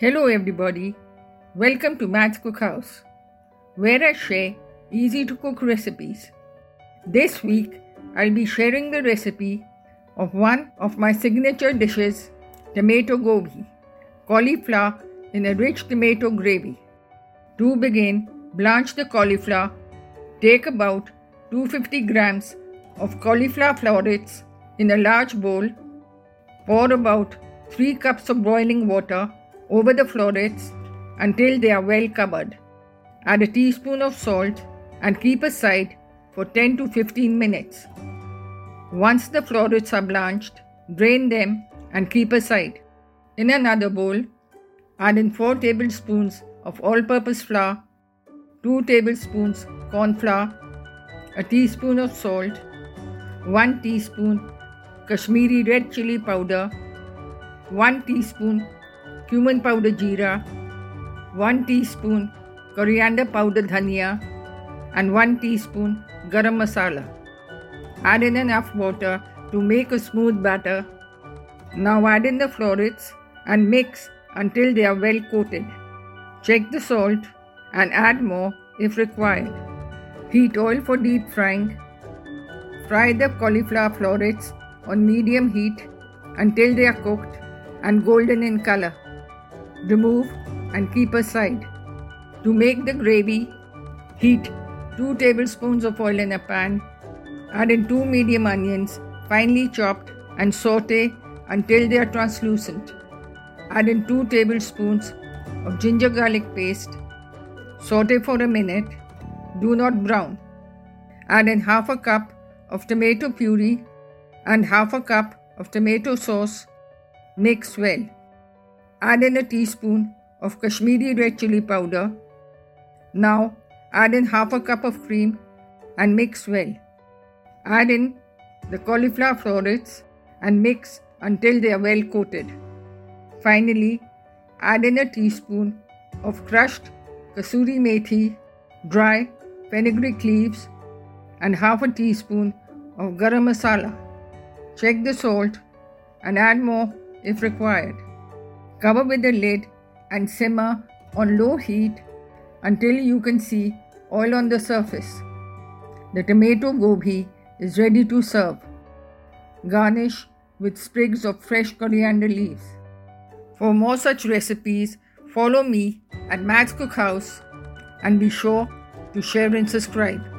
Hello, everybody. Welcome to Matt's Cookhouse, where I share easy to cook recipes. This week, I'll be sharing the recipe of one of my signature dishes, tomato gobi, cauliflower in a rich tomato gravy. To begin, blanch the cauliflower. Take about 250 grams of cauliflower florets in a large bowl. Pour about 3 cups of boiling water over the florets until they are well covered. Add a teaspoon of salt and keep aside for 10 to 15 minutes. Once the florets are blanched, drain them and keep aside. In another bowl, add in 4 tablespoons of all purpose flour, 2 tablespoons corn flour, a teaspoon of salt, 1 teaspoon Kashmiri red chili powder, 1 teaspoon cumin powder jeera, 1 teaspoon coriander powder dhania, and 1 teaspoon garam masala. Add in enough water to make a smooth batter. Now add in the florets and mix until they are well coated. Check the salt and add more if required. Heat oil for deep frying. Fry the cauliflower florets on medium heat until they are cooked and golden in color remove and keep aside. To make the gravy, heat 2 tablespoons of oil in a pan. Add in 2 medium onions, finely chopped, and saute until they are translucent. Add in 2 tablespoons of ginger garlic paste. Saute for a minute. Do not brown. Add in half a cup of tomato puree and half a cup of tomato sauce. Mix well. Add in a teaspoon of Kashmiri red chili powder. Now add in half a cup of cream and mix well. Add in the cauliflower florets and mix until they are well coated. Finally, add in a teaspoon of crushed kasuri methi, dry fenugreek leaves, and half a teaspoon of garam masala. Check the salt and add more if required. Cover with the lid and simmer on low heat until you can see oil on the surface. The tomato gobi is ready to serve. Garnish with sprigs of fresh coriander leaves. For more such recipes, follow me at Matt's Cookhouse and be sure to share and subscribe.